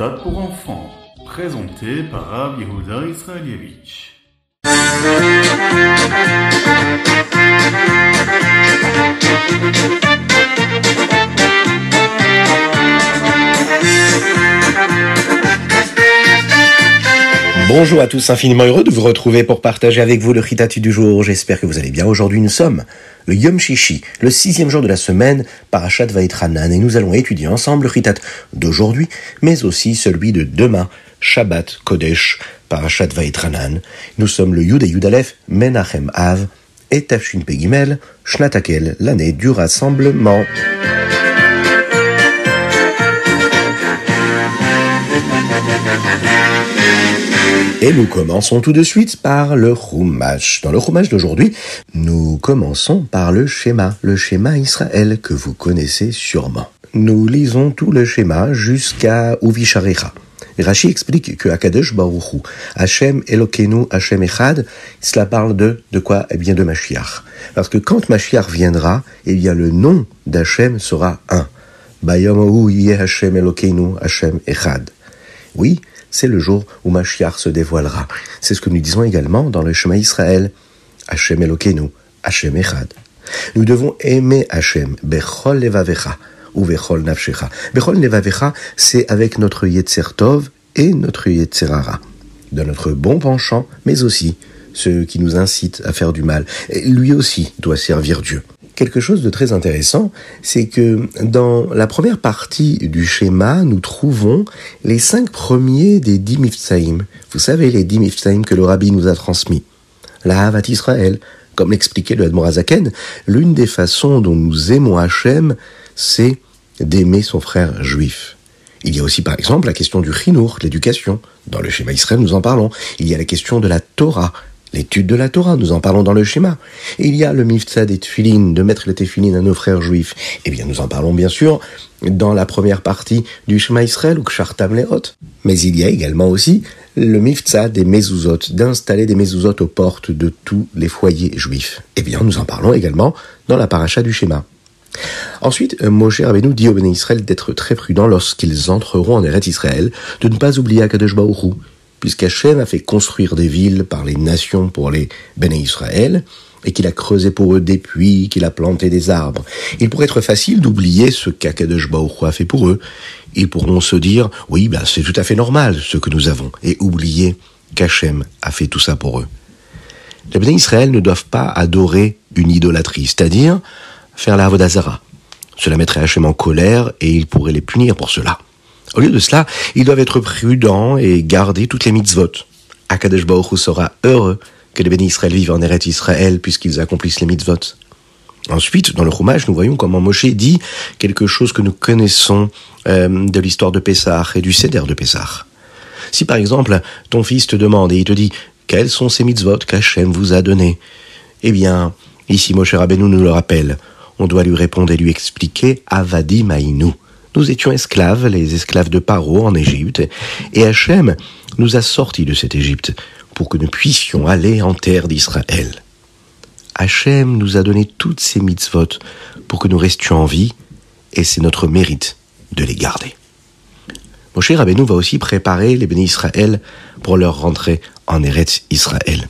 Ritat pour enfants, présenté par Rav Yehuda Israelievich. Bonjour à tous, infiniment heureux de vous retrouver pour partager avec vous le Ritatu du jour. J'espère que vous allez bien. Aujourd'hui, nous sommes le Yom Shishi, le sixième jour de la semaine, Parashat Vaetranan, et nous allons étudier ensemble le Ritat d'aujourd'hui, mais aussi celui de demain, Shabbat Kodesh, Parashat Vaetranan. Nous sommes le Yud et Yudalef, Menachem Av, et Tafshin Pegimel, Shnatakel, l'année du rassemblement. Et nous commençons tout de suite par le Chumash. Dans le Chumash d'aujourd'hui, nous commençons par le schéma, le schéma Israël que vous connaissez sûrement. Nous lisons tout le schéma jusqu'à Uvisharecha. Rashi explique que Akadosh Baruchu, Hashem Elokeinu, Hashem Echad, cela parle de, de quoi? Eh bien de Mashiach. Parce que quand Mashiach viendra, eh bien le nom d'Hachem sera un. Bayom Hashem Elokeinu, Hashem Echad. Oui, c'est le jour où Mashiach se dévoilera. C'est ce que nous disons également dans le chemin Israël. Hashem Elokeinu, Hashem Echad. Nous devons aimer Hashem, Bechol Levavecha, ou Bechol Nafshecha. Bechol Levavecha, c'est avec notre Yetzer Tov et notre Yetzerara. De notre bon penchant, mais aussi ceux qui nous incitent à faire du mal. Lui aussi doit servir Dieu quelque chose de très intéressant, c'est que dans la première partie du schéma, nous trouvons les cinq premiers des dix mifsaïm. Vous savez, les dix mifsaïm que le rabbi nous a transmis. La Havat Israël, comme l'expliquait le Admorazaken, l'une des façons dont nous aimons Hachem, c'est d'aimer son frère juif. Il y a aussi par exemple la question du chinour, l'éducation. Dans le schéma Israël, nous en parlons. Il y a la question de la Torah, l'étude de la Torah, nous en parlons dans le schéma. Il y a le mifta des tefilines, de mettre les tefilines à nos frères juifs. Eh bien, nous en parlons bien sûr dans la première partie du schéma Israël, ou Kshartam Lerot. Mais il y a également aussi le mifta des mezuzot, d'installer des mezuzot aux portes de tous les foyers juifs. Eh bien, nous en parlons également dans la paracha du schéma. Ensuite, Moshe Rabbeinu dit aux béné Israël d'être très prudents lorsqu'ils entreront en Eretz Israël, de ne pas oublier Akadosh Baruch puisqu'Hachem a fait construire des villes par les nations pour les Béné Israël, et qu'il a creusé pour eux des puits, qu'il a planté des arbres. Il pourrait être facile d'oublier ce qu'Akadosh a fait pour eux. Ils pourront se dire, oui, ben, c'est tout à fait normal ce que nous avons, et oublier qu'Hachem a fait tout ça pour eux. Les Béné Israël ne doivent pas adorer une idolâtrie, c'est-à-dire faire la Avodazara. Cela mettrait Hachem en colère et il pourrait les punir pour cela. Au lieu de cela, ils doivent être prudents et garder toutes les mitzvot. Akadosh Baruch sera heureux que les bénis Israël vivent en Eretz Israël puisqu'ils accomplissent les mitzvot. Ensuite, dans le Chumash, nous voyons comment Moshe dit quelque chose que nous connaissons euh, de l'histoire de Pessah et du Seder de Pessah. Si par exemple, ton fils te demande et il te dit quels sont ces mitzvot qu'Hachem vous a donnés, eh bien, ici Moshe Rabbeinu nous le rappelle. On doit lui répondre et lui expliquer Avadi Maïnou. Nous étions esclaves, les esclaves de Paro en Égypte, et Hachem nous a sortis de cette Égypte pour que nous puissions aller en terre d'Israël. Hachem nous a donné toutes ces mitzvot pour que nous restions en vie, et c'est notre mérite de les garder. Moshe Rabbeinu va aussi préparer les bénis Israël pour leur rentrée en Eretz Israël.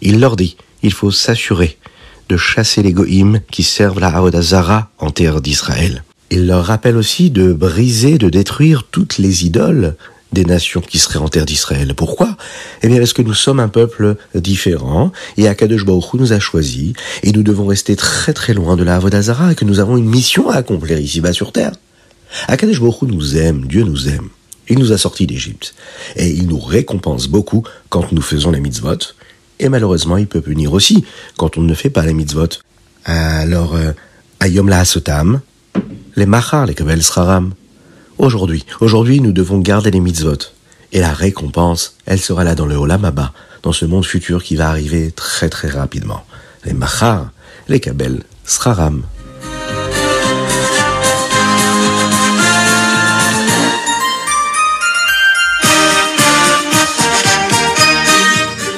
Il leur dit, il faut s'assurer de chasser les goïms qui servent la Avodazara en terre d'Israël. Il leur rappelle aussi de briser, de détruire toutes les idoles des nations qui seraient en terre d'Israël. Pourquoi? Eh bien parce que nous sommes un peuple différent et Akadosh Baruch nous a choisis et nous devons rester très très loin de la Avodazara et que nous avons une mission à accomplir ici-bas sur terre. Akadosh Baruch nous aime, Dieu nous aime. Il nous a sortis d'Égypte et il nous récompense beaucoup quand nous faisons les mitzvot et malheureusement il peut punir aussi quand on ne fait pas les mitzvot. Alors, euh, Ayom la Hasotam, les machar, les kabel sraram. Aujourd'hui, aujourd'hui, nous devons garder les mitzvot. Et la récompense, elle sera là dans le Olam dans ce monde futur qui va arriver très très rapidement. Les machar, les kabel sraram.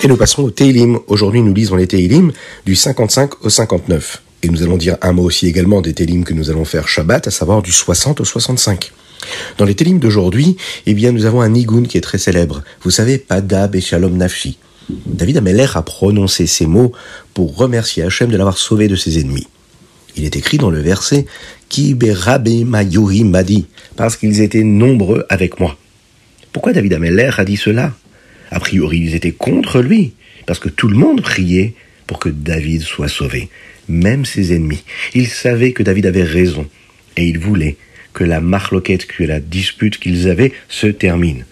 Et nous passons au Teilim. Aujourd'hui, nous lisons les Teilim du 55 au 59. Et nous allons dire un mot aussi également des télim que nous allons faire Shabbat, à savoir du 60 au 65. Dans les télims d'aujourd'hui, eh bien, nous avons un nigun qui est très célèbre. Vous savez, Padab et Shalom Nafshi. David Ameler a prononcé ces mots pour remercier Hachem de l'avoir sauvé de ses ennemis. Il est écrit dans le verset Ki madi, parce qu'ils étaient nombreux avec moi. Pourquoi David Ameller a dit cela? A priori, ils étaient contre lui, parce que tout le monde priait pour que David soit sauvé, même ses ennemis. Ils savaient que David avait raison, et ils voulaient que la marloquette, que la dispute qu'ils avaient se termine.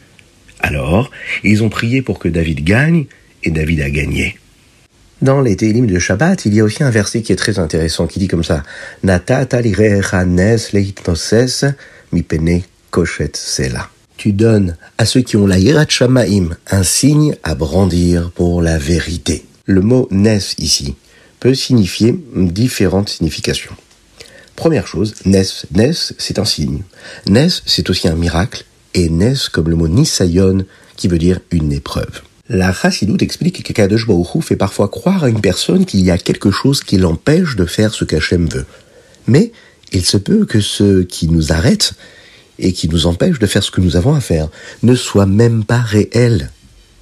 Alors, ils ont prié pour que David gagne, et David a gagné. Dans les Télim de Shabbat, il y a aussi un verset qui est très intéressant qui dit comme ça. Tu donnes à ceux qui ont la Yirat Shamaim un signe à brandir pour la vérité. Le mot nes ici peut signifier différentes significations. Première chose, nes, nes, c'est un signe. Nes, c'est aussi un miracle, et nes comme le mot nisayon, qui veut dire une épreuve. La Chassidoute explique que Kadosh fait parfois croire à une personne qu'il y a quelque chose qui l'empêche de faire ce qu'Hachem veut. Mais il se peut que ce qui nous arrête et qui nous empêche de faire ce que nous avons à faire ne soit même pas réel.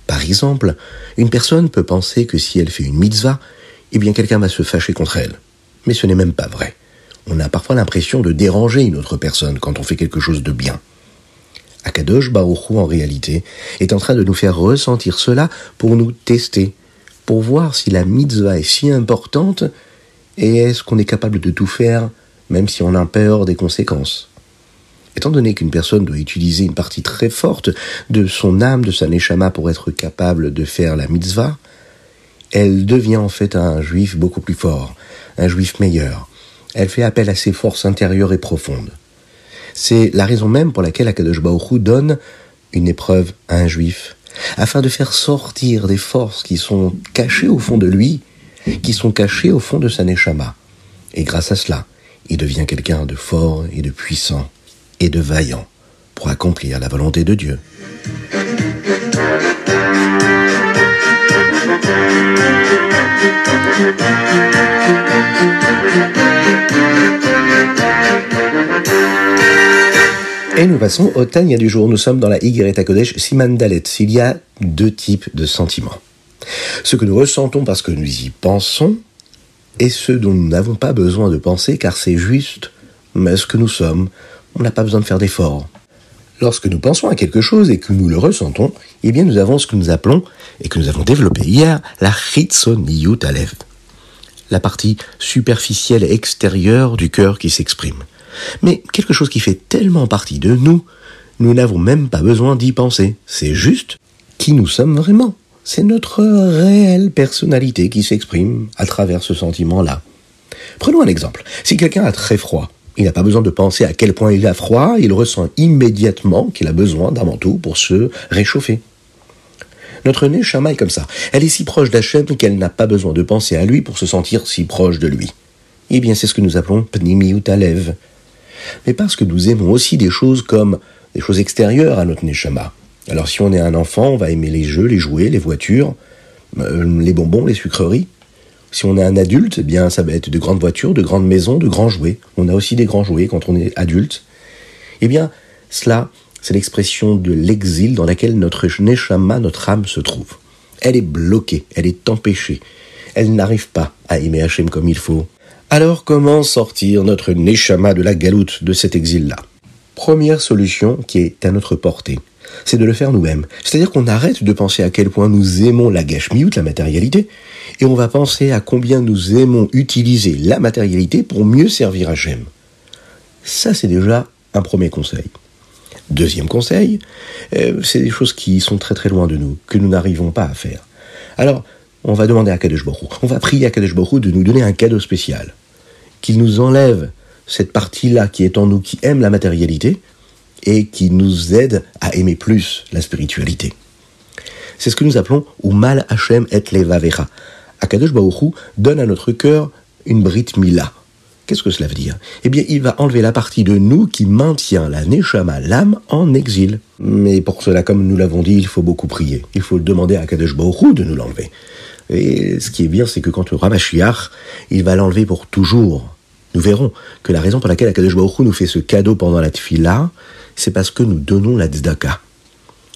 Par exemple, une personne peut penser que si elle fait une mitzvah, eh bien quelqu'un va se fâcher contre elle. Mais ce n'est même pas vrai. On a parfois l'impression de déranger une autre personne quand on fait quelque chose de bien. Akadosh Baruchou, en réalité, est en train de nous faire ressentir cela pour nous tester, pour voir si la mitzvah est si importante et est-ce qu'on est capable de tout faire, même si on a peur des conséquences. Étant donné qu'une personne doit utiliser une partie très forte de son âme, de sa neshama pour être capable de faire la mitzvah, elle devient en fait un juif beaucoup plus fort, un juif meilleur. Elle fait appel à ses forces intérieures et profondes. C'est la raison même pour laquelle Akadosh donne une épreuve à un juif, afin de faire sortir des forces qui sont cachées au fond de lui, qui sont cachées au fond de sa neshama. Et grâce à cela, il devient quelqu'un de fort et de puissant et de vaillant pour accomplir la volonté de Dieu. Et nous passons au Tania du jour. Nous sommes dans la Higreta Kodesh Siman Dalet. Il y a deux types de sentiments. Ce que nous ressentons parce que nous y pensons et ce dont nous n'avons pas besoin de penser car c'est juste ce que nous sommes. On n'a pas besoin de faire d'efforts. Lorsque nous pensons à quelque chose et que nous le ressentons, eh bien nous avons ce que nous appelons et que nous avons développé hier la Chitzoniyut Alev. La partie superficielle et extérieure du cœur qui s'exprime mais quelque chose qui fait tellement partie de nous, nous n'avons même pas besoin d'y penser. C'est juste qui nous sommes vraiment. C'est notre réelle personnalité qui s'exprime à travers ce sentiment-là. Prenons un exemple. Si quelqu'un a très froid, il n'a pas besoin de penser à quel point il a froid, il ressent immédiatement qu'il a besoin d'un manteau pour se réchauffer. Notre nez est comme ça. Elle est si proche d'Hachem qu'elle n'a pas besoin de penser à lui pour se sentir si proche de lui. Eh bien, c'est ce que nous appelons Pnimiut Alev, mais parce que nous aimons aussi des choses comme des choses extérieures à notre neshama. Alors si on est un enfant, on va aimer les jeux, les jouets, les voitures, euh, les bonbons, les sucreries. Si on est un adulte, eh bien ça va être de grandes voitures, de grandes maisons, de grands jouets. On a aussi des grands jouets quand on est adulte. Eh bien, cela, c'est l'expression de l'exil dans laquelle notre neshama, notre âme se trouve. Elle est bloquée, elle est empêchée. Elle n'arrive pas à aimer Hachem comme il faut. Alors comment sortir notre Neshama de la galoute de cet exil-là? Première solution qui est à notre portée, c'est de le faire nous-mêmes. C'est-à-dire qu'on arrête de penser à quel point nous aimons la gashmiut, la matérialité, et on va penser à combien nous aimons utiliser la matérialité pour mieux servir Hachem. Ça, c'est déjà un premier conseil. Deuxième conseil, euh, c'est des choses qui sont très très loin de nous, que nous n'arrivons pas à faire. Alors, on va demander à Kadesh Borou, on va prier à Kadesh Borou de nous donner un cadeau spécial, qu'il nous enlève cette partie-là qui est en nous, qui aime la matérialité, et qui nous aide à aimer plus la spiritualité. C'est ce que nous appelons Umal Hashem et Levavecha. Akadosh Baruch donne à notre cœur une Brit Mila. Qu'est-ce que cela veut dire? Eh bien, il va enlever la partie de nous qui maintient la Neshama, l'âme, en exil. Mais pour cela, comme nous l'avons dit, il faut beaucoup prier. Il faut demander à Akadosh Baruch de nous l'enlever. Et ce qui est bien, c'est que quand le Ramashiach, il va l'enlever pour toujours. Nous verrons que la raison pour laquelle Akadosh Baruch nous fait ce cadeau pendant la tfila, c'est parce que nous donnons la tzedaka.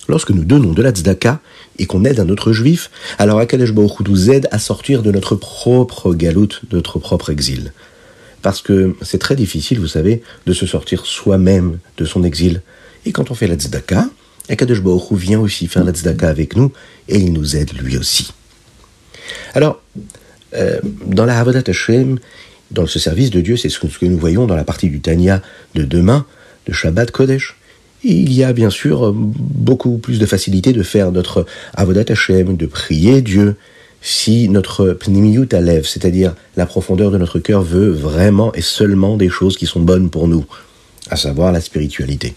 Lorsque nous donnons de la tzedaka et qu'on aide un autre juif, alors Akadosh Baruch nous aide à sortir de notre propre galoute, de notre propre exil. Parce que c'est très difficile, vous savez, de se sortir soi-même de son exil. Et quand on fait la tzedaka, Akadosh Baruch vient aussi faire la tzedaka avec nous et il nous aide lui aussi. Alors, euh, dans la Havodat Hashem, dans ce service de Dieu, c'est ce que nous voyons dans la partie du Tanya de demain, de Shabbat Kodesh. Il y a bien sûr beaucoup plus de facilité de faire notre Avodat Hashem, de prier Dieu, si notre pnimiyut alev, c'est-à-dire la profondeur de notre cœur, veut vraiment et seulement des choses qui sont bonnes pour nous, à savoir la spiritualité.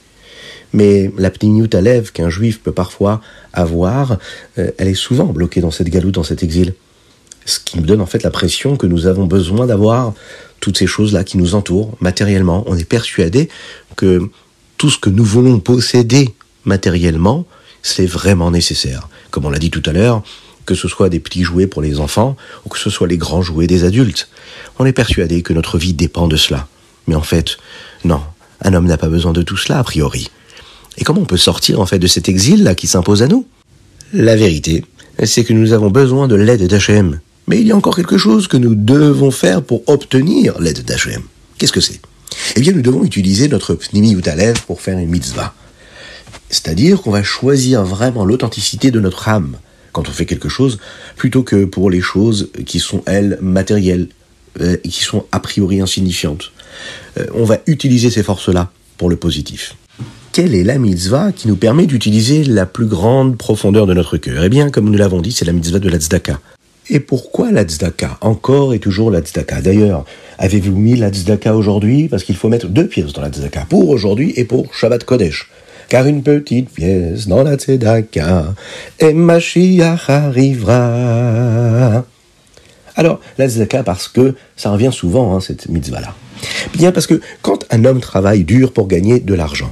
Mais la pnimiyut alev qu'un juif peut parfois avoir, euh, elle est souvent bloquée dans cette galoute, dans cet exil. Ce qui nous donne en fait la pression que nous avons besoin d'avoir toutes ces choses-là qui nous entourent matériellement. On est persuadé que tout ce que nous voulons posséder matériellement, c'est vraiment nécessaire. Comme on l'a dit tout à l'heure, que ce soit des petits jouets pour les enfants ou que ce soit les grands jouets des adultes. On est persuadé que notre vie dépend de cela. Mais en fait, non, un homme n'a pas besoin de tout cela a priori. Et comment on peut sortir en fait de cet exil là qui s'impose à nous? La vérité, c'est que nous avons besoin de l'aide d'H&M. Mais il y a encore quelque chose que nous devons faire pour obtenir l'aide d'H&M. Qu'est-ce que c'est? Eh bien, nous devons utiliser notre Pnimi Utalev pour faire une mitzvah. C'est-à-dire qu'on va choisir vraiment l'authenticité de notre âme quand on fait quelque chose, plutôt que pour les choses qui sont, elles, matérielles, euh, et qui sont a priori insignifiantes. Euh, on va utiliser ces forces-là pour le positif. Quelle est la mitzvah qui nous permet d'utiliser la plus grande profondeur de notre cœur? Eh bien, comme nous l'avons dit, c'est la mitzvah de la tzedaka. Et pourquoi la tzedaka Encore et toujours la tzedaka. D'ailleurs, avez-vous mis la tzedaka aujourd'hui? Parce qu'il faut mettre deux pièces dans la tzedaka, pour aujourd'hui et pour Shabbat Kodesh. Car une petite pièce dans la tzedaka, et Mashiach arrivera. Alors, la tzedaka, parce que ça revient souvent, hein, cette mitzvah-là. Bien parce que quand un homme travaille dur pour gagner de l'argent,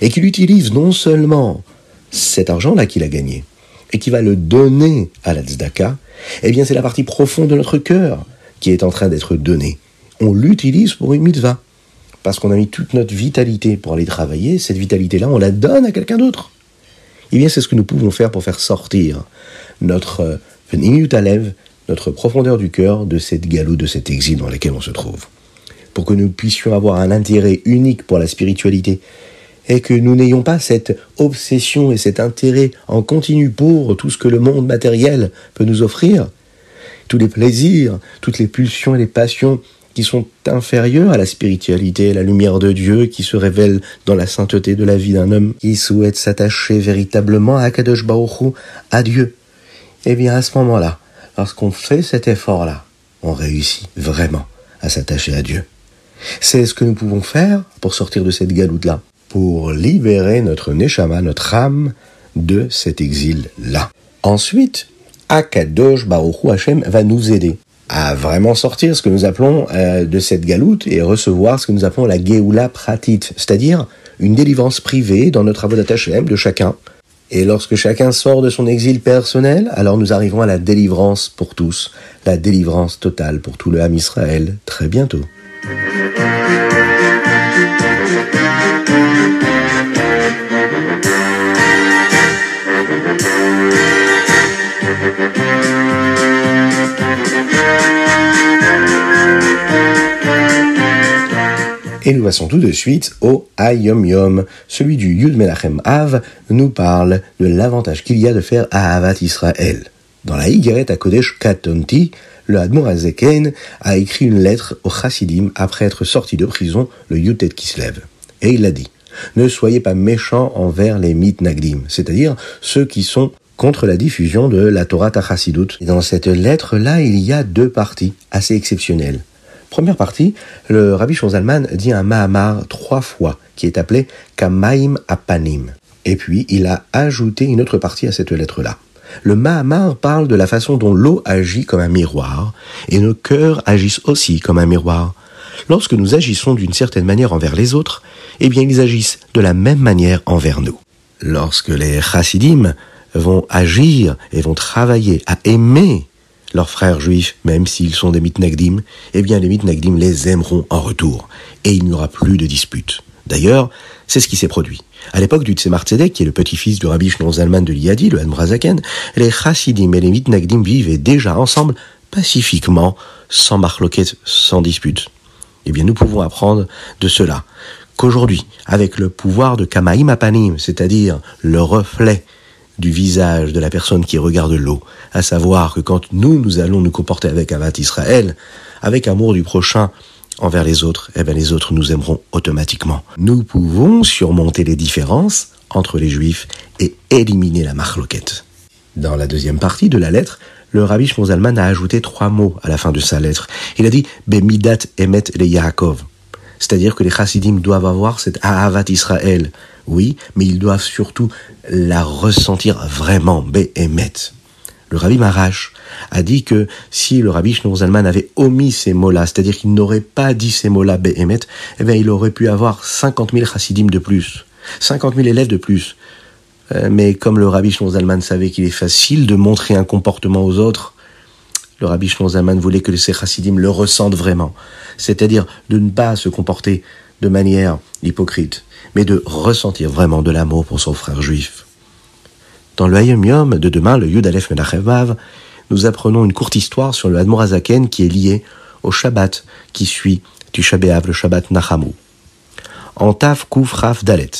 et qu'il utilise non seulement cet argent-là qu'il a gagné, et qui va le donner à la tzedaka, eh bien c'est la partie profonde de notre cœur qui est en train d'être donnée. On l'utilise pour une mitzvah. Parce qu'on a mis toute notre vitalité pour aller travailler, cette vitalité-là, on la donne à quelqu'un d'autre. Eh bien, c'est ce que nous pouvons faire pour faire sortir notre Alev, notre profondeur du cœur de cette galoute, de cet exil dans lequel on se trouve. Pour que nous puissions avoir un intérêt unique pour la spiritualité et que nous n'ayons pas cette obsession et cet intérêt en continu pour tout ce que le monde matériel peut nous offrir, tous les plaisirs, toutes les pulsions et les passions sont inférieurs à la spiritualité, à la lumière de Dieu qui se révèle dans la sainteté de la vie d'un homme qui souhaite s'attacher véritablement à Kadosh Baruch à Dieu. Eh bien, à ce moment-là, lorsqu'on fait cet effort-là, on réussit vraiment à s'attacher à Dieu. C'est ce que nous pouvons faire pour sortir de cette galoute-là pour libérer notre Neshama, notre âme, de cet exil-là. Ensuite, Akadosh Baruch Hashem va nous aider à vraiment sortir ce que nous appelons euh, de cette galoute et recevoir ce que nous appelons la Geoula Pratit, c'est-à-dire une délivrance privée dans notre Avodat Hashem de chacun. Et lorsque chacun sort de son exil personnel, alors nous arrivons à la délivrance pour tous, la délivrance totale pour tout le Ham Israël très bientôt. Et nous passons tout de suite au Ayom Yom. Celui du Yud Melachem Av nous parle de l'avantage qu'il y a de faire Ahavat Israël. Dans la Higeret à Kodesh Katonti, le Admor Azeken a écrit une lettre au Chassidim après être sorti de prison le Yutet Kislev. Et il a dit Ne soyez pas méchants envers les mitnagdim, c'est-à-dire ceux qui sont contre la diffusion de la Torah Tachassidut. Dans cette lettre-là, il y a deux parties assez exceptionnelles. Première partie, le Rabbi Shonzalman dit un Mahamar trois fois, qui est appelé Kamaim Apanim. Et puis, il a ajouté une autre partie à cette lettre-là. Le Mahamar parle de la façon dont l'eau agit comme un miroir, et nos cœurs agissent aussi comme un miroir. Lorsque nous agissons d'une certaine manière envers les autres, eh bien ils agissent de la même manière envers nous. Lorsque les chassidim vont agir et vont travailler à aimer leurs frères juifs, même s'ils sont des mitnagdim, eh bien les mitnagdim les aimeront en retour, et il n'y aura plus de disputes. D'ailleurs, c'est ce qui s'est produit. À l'époque du Tzemar Tzedek, qui est le petit-fils du rabbi Shnon Zalman de l'Iyadi, le Hadmorazaken, les chassidim et les mitnagdim vivaient déjà ensemble pacifiquement, sans marloquette, sans dispute. Eh bien, nous pouvons apprendre de cela qu'aujourd'hui, avec le pouvoir de Kamaim Apanim, c'est-à-dire le reflet du visage de la personne qui regarde l'eau, à savoir que quand nous, nous allons nous comporter avec Avat Israël, avec amour du prochain envers les autres, eh bien les autres nous aimeront automatiquement. Nous pouvons surmonter les différences entre les juifs et éliminer la marloquette. Dans la deuxième partie de la lettre, le rabbi Shmozalman a ajouté trois mots à la fin de sa lettre. Il a dit Bemidat emet le Yaakov. C'est-à-dire que les chassidim doivent avoir cette Ahavat Israël. Oui, mais ils doivent surtout la ressentir vraiment, Behemet. Le rabbi Marash a dit que si le rabbi Shneur Zalman avait omis ces mots-là, c'est-à-dire qu'il n'aurait pas dit ces mots-là, Behemet, eh bien, il aurait pu avoir 50 000 chassidim de plus, 50 000 élèves de plus. Euh, mais comme le rabbi Shneur Zalman savait qu'il est facile de montrer un comportement aux autres, le rabbi Shneur Zalman voulait que ces chassidim le ressentent vraiment. C'est-à-dire de ne pas se comporter de manière hypocrite, mais de ressentir vraiment de l'amour pour son frère juif. Dans le Hayom Yom de demain, le Yud Aleph Menachem nous apprenons une courte histoire sur le Admorazaken qui est lié au Shabbat qui suit du Shabbat, le Shabbat Nachamu. En Taf Kuf Raf Dalet,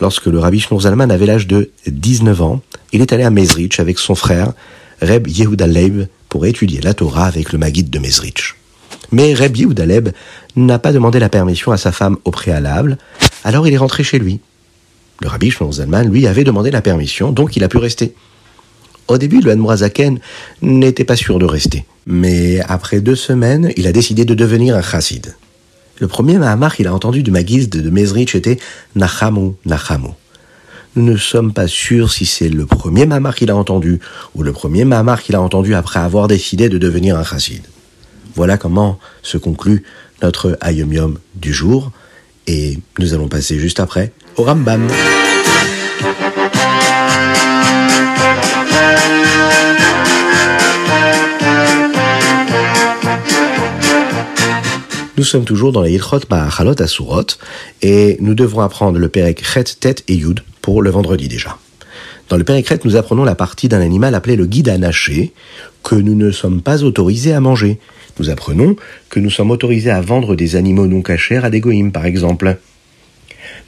lorsque le Rabbi Shnur Zalman avait l'âge de 19 ans, il est allé à Mezrich avec son frère, Reb Yehuda Leib, pour étudier la Torah avec le Maguide de Mezrich. Mais Reb Yehuda Leib n'a pas demandé la permission à sa femme au préalable, alors il est rentré chez lui. Le rabbi Shlomo Zalman, lui, avait demandé la permission, donc il a pu rester. Au début, le Hanmourazaken n'était pas sûr de rester. Mais après deux semaines, il a décidé de devenir un chassid. Le premier Mahamar qu'il a entendu de Magiz de Mezrich était Nachamu, Nachamu. Nous ne sommes pas sûrs si c'est le premier Mahamar qu'il a entendu ou le premier Mahamar qu'il a entendu après avoir décidé de devenir un chassid. Voilà comment se conclut notre Ayom du jour. Et nous allons passer juste après au Rambam. Nous sommes toujours dans la Yilchot Ma'achalot Asurot et nous devrons apprendre le Perek Chet, Tet et Yud pour le vendredi déjà. Dans le Perek Chet, nous apprenons la partie d'un animal appelé le guide anaché que nous ne sommes pas autorisés à manger. Nous apprenons que nous sommes autorisés à vendre des animaux non cachers à des goïms, par exemple.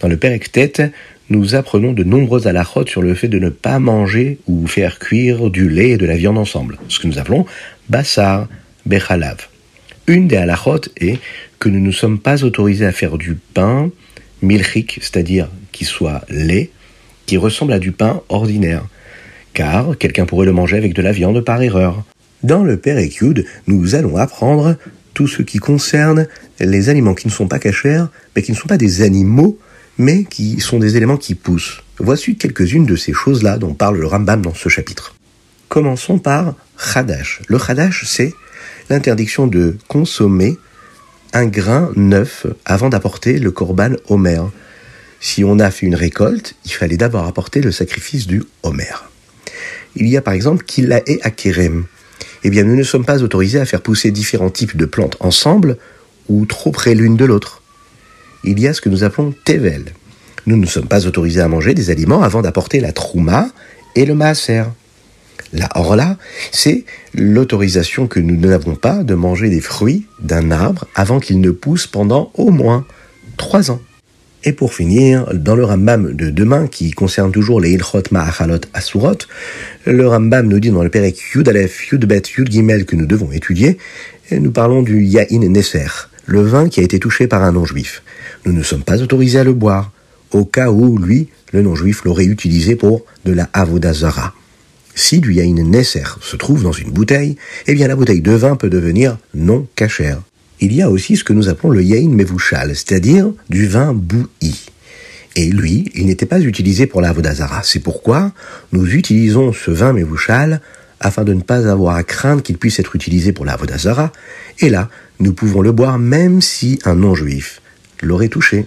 Dans le Tête, nous apprenons de nombreuses alachotes sur le fait de ne pas manger ou faire cuire du lait et de la viande ensemble, ce que nous appelons bassar bechalav. Une des alachotes est que nous ne sommes pas autorisés à faire du pain milchik, c'est-à-dire qui soit lait, qui ressemble à du pain ordinaire, car quelqu'un pourrait le manger avec de la viande par erreur. Dans le Perekyud, nous allons apprendre tout ce qui concerne les aliments qui ne sont pas cachers, mais qui ne sont pas des animaux, mais qui sont des éléments qui poussent. Voici quelques-unes de ces choses-là dont parle le Rambam dans ce chapitre. Commençons par Khadash. Le Khadash, c'est l'interdiction de consommer un grain neuf avant d'apporter le korban Homer. Si on a fait une récolte, il fallait d'abord apporter le sacrifice du Homer. Il y a par exemple Akerem. Eh bien, nous ne sommes pas autorisés à faire pousser différents types de plantes ensemble ou trop près l'une de l'autre il y a ce que nous appelons tevel. Nous ne sommes pas autorisés à manger des aliments avant d'apporter la trouma et le maaser. La orla, c'est l'autorisation que nous n'avons pas de manger des fruits d'un arbre avant qu'il ne pousse pendant au moins trois ans. Et pour finir, dans le Rambam de demain, qui concerne toujours les Ilchot Ma'achalot Asurot, le Rambam nous dit dans le Perek Yud Aleph, Yud Bet, Yud Gimel que nous devons étudier, et nous parlons du Yain Neser, le vin qui a été touché par un non-juif nous ne sommes pas autorisés à le boire, au cas où, lui, le non-juif l'aurait utilisé pour de la avodazara. Si du yain nesser se trouve dans une bouteille, eh bien la bouteille de vin peut devenir non cachère. Il y a aussi ce que nous appelons le yain mevouchal, c'est-à-dire du vin bouilli. Et lui, il n'était pas utilisé pour la avodazara. C'est pourquoi nous utilisons ce vin mevouchal afin de ne pas avoir à craindre qu'il puisse être utilisé pour la avodazara. Et là, nous pouvons le boire même si un non-juif l'aurait touché.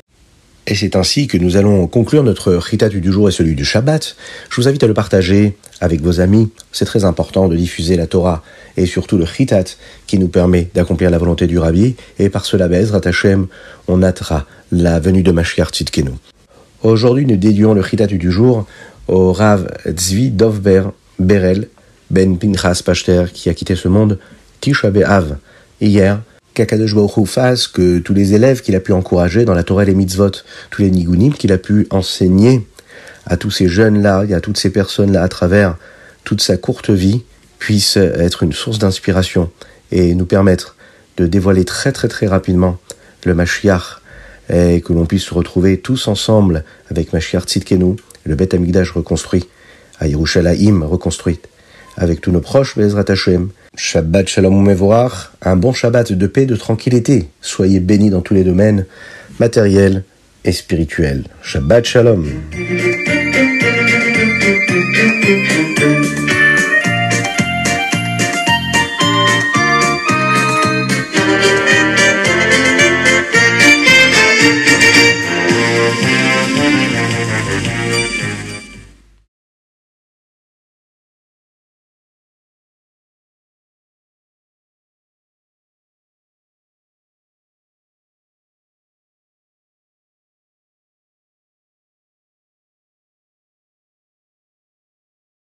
Et c'est ainsi que nous allons conclure notre Ritat du jour et celui du Shabbat. Je vous invite à le partager avec vos amis. C'est très important de diffuser la Torah et surtout le Ritat qui nous permet d'accomplir la volonté du Rabbi. Et par cela, Bezrat Hashem, on notera la venue de Mashiach Tzidkenu. Aujourd'hui, nous dédions le Ritat du jour au Rav Tzvi Dovber Berel Ben Pinchas Pachter qui a quitté ce monde Tisha Av hier fasse que tous les élèves qu'il a pu encourager dans la Torah et les mitzvot, tous les nigunim qu'il a pu enseigner à tous ces jeunes-là et à toutes ces personnes-là à travers toute sa courte vie, puissent être une source d'inspiration et nous permettre de dévoiler très très très rapidement le Mashiach et que l'on puisse se retrouver tous ensemble avec Mashiach Tzidkenu, le Beth Amikdash reconstruit, à Yerushalayim reconstruite, avec tous nos proches, Bezrat Hashem, Shabbat Shalom Mevorach, un bon Shabbat de paix, de tranquillité. Soyez bénis dans tous les domaines, matériels et spirituels. Shabbat Shalom.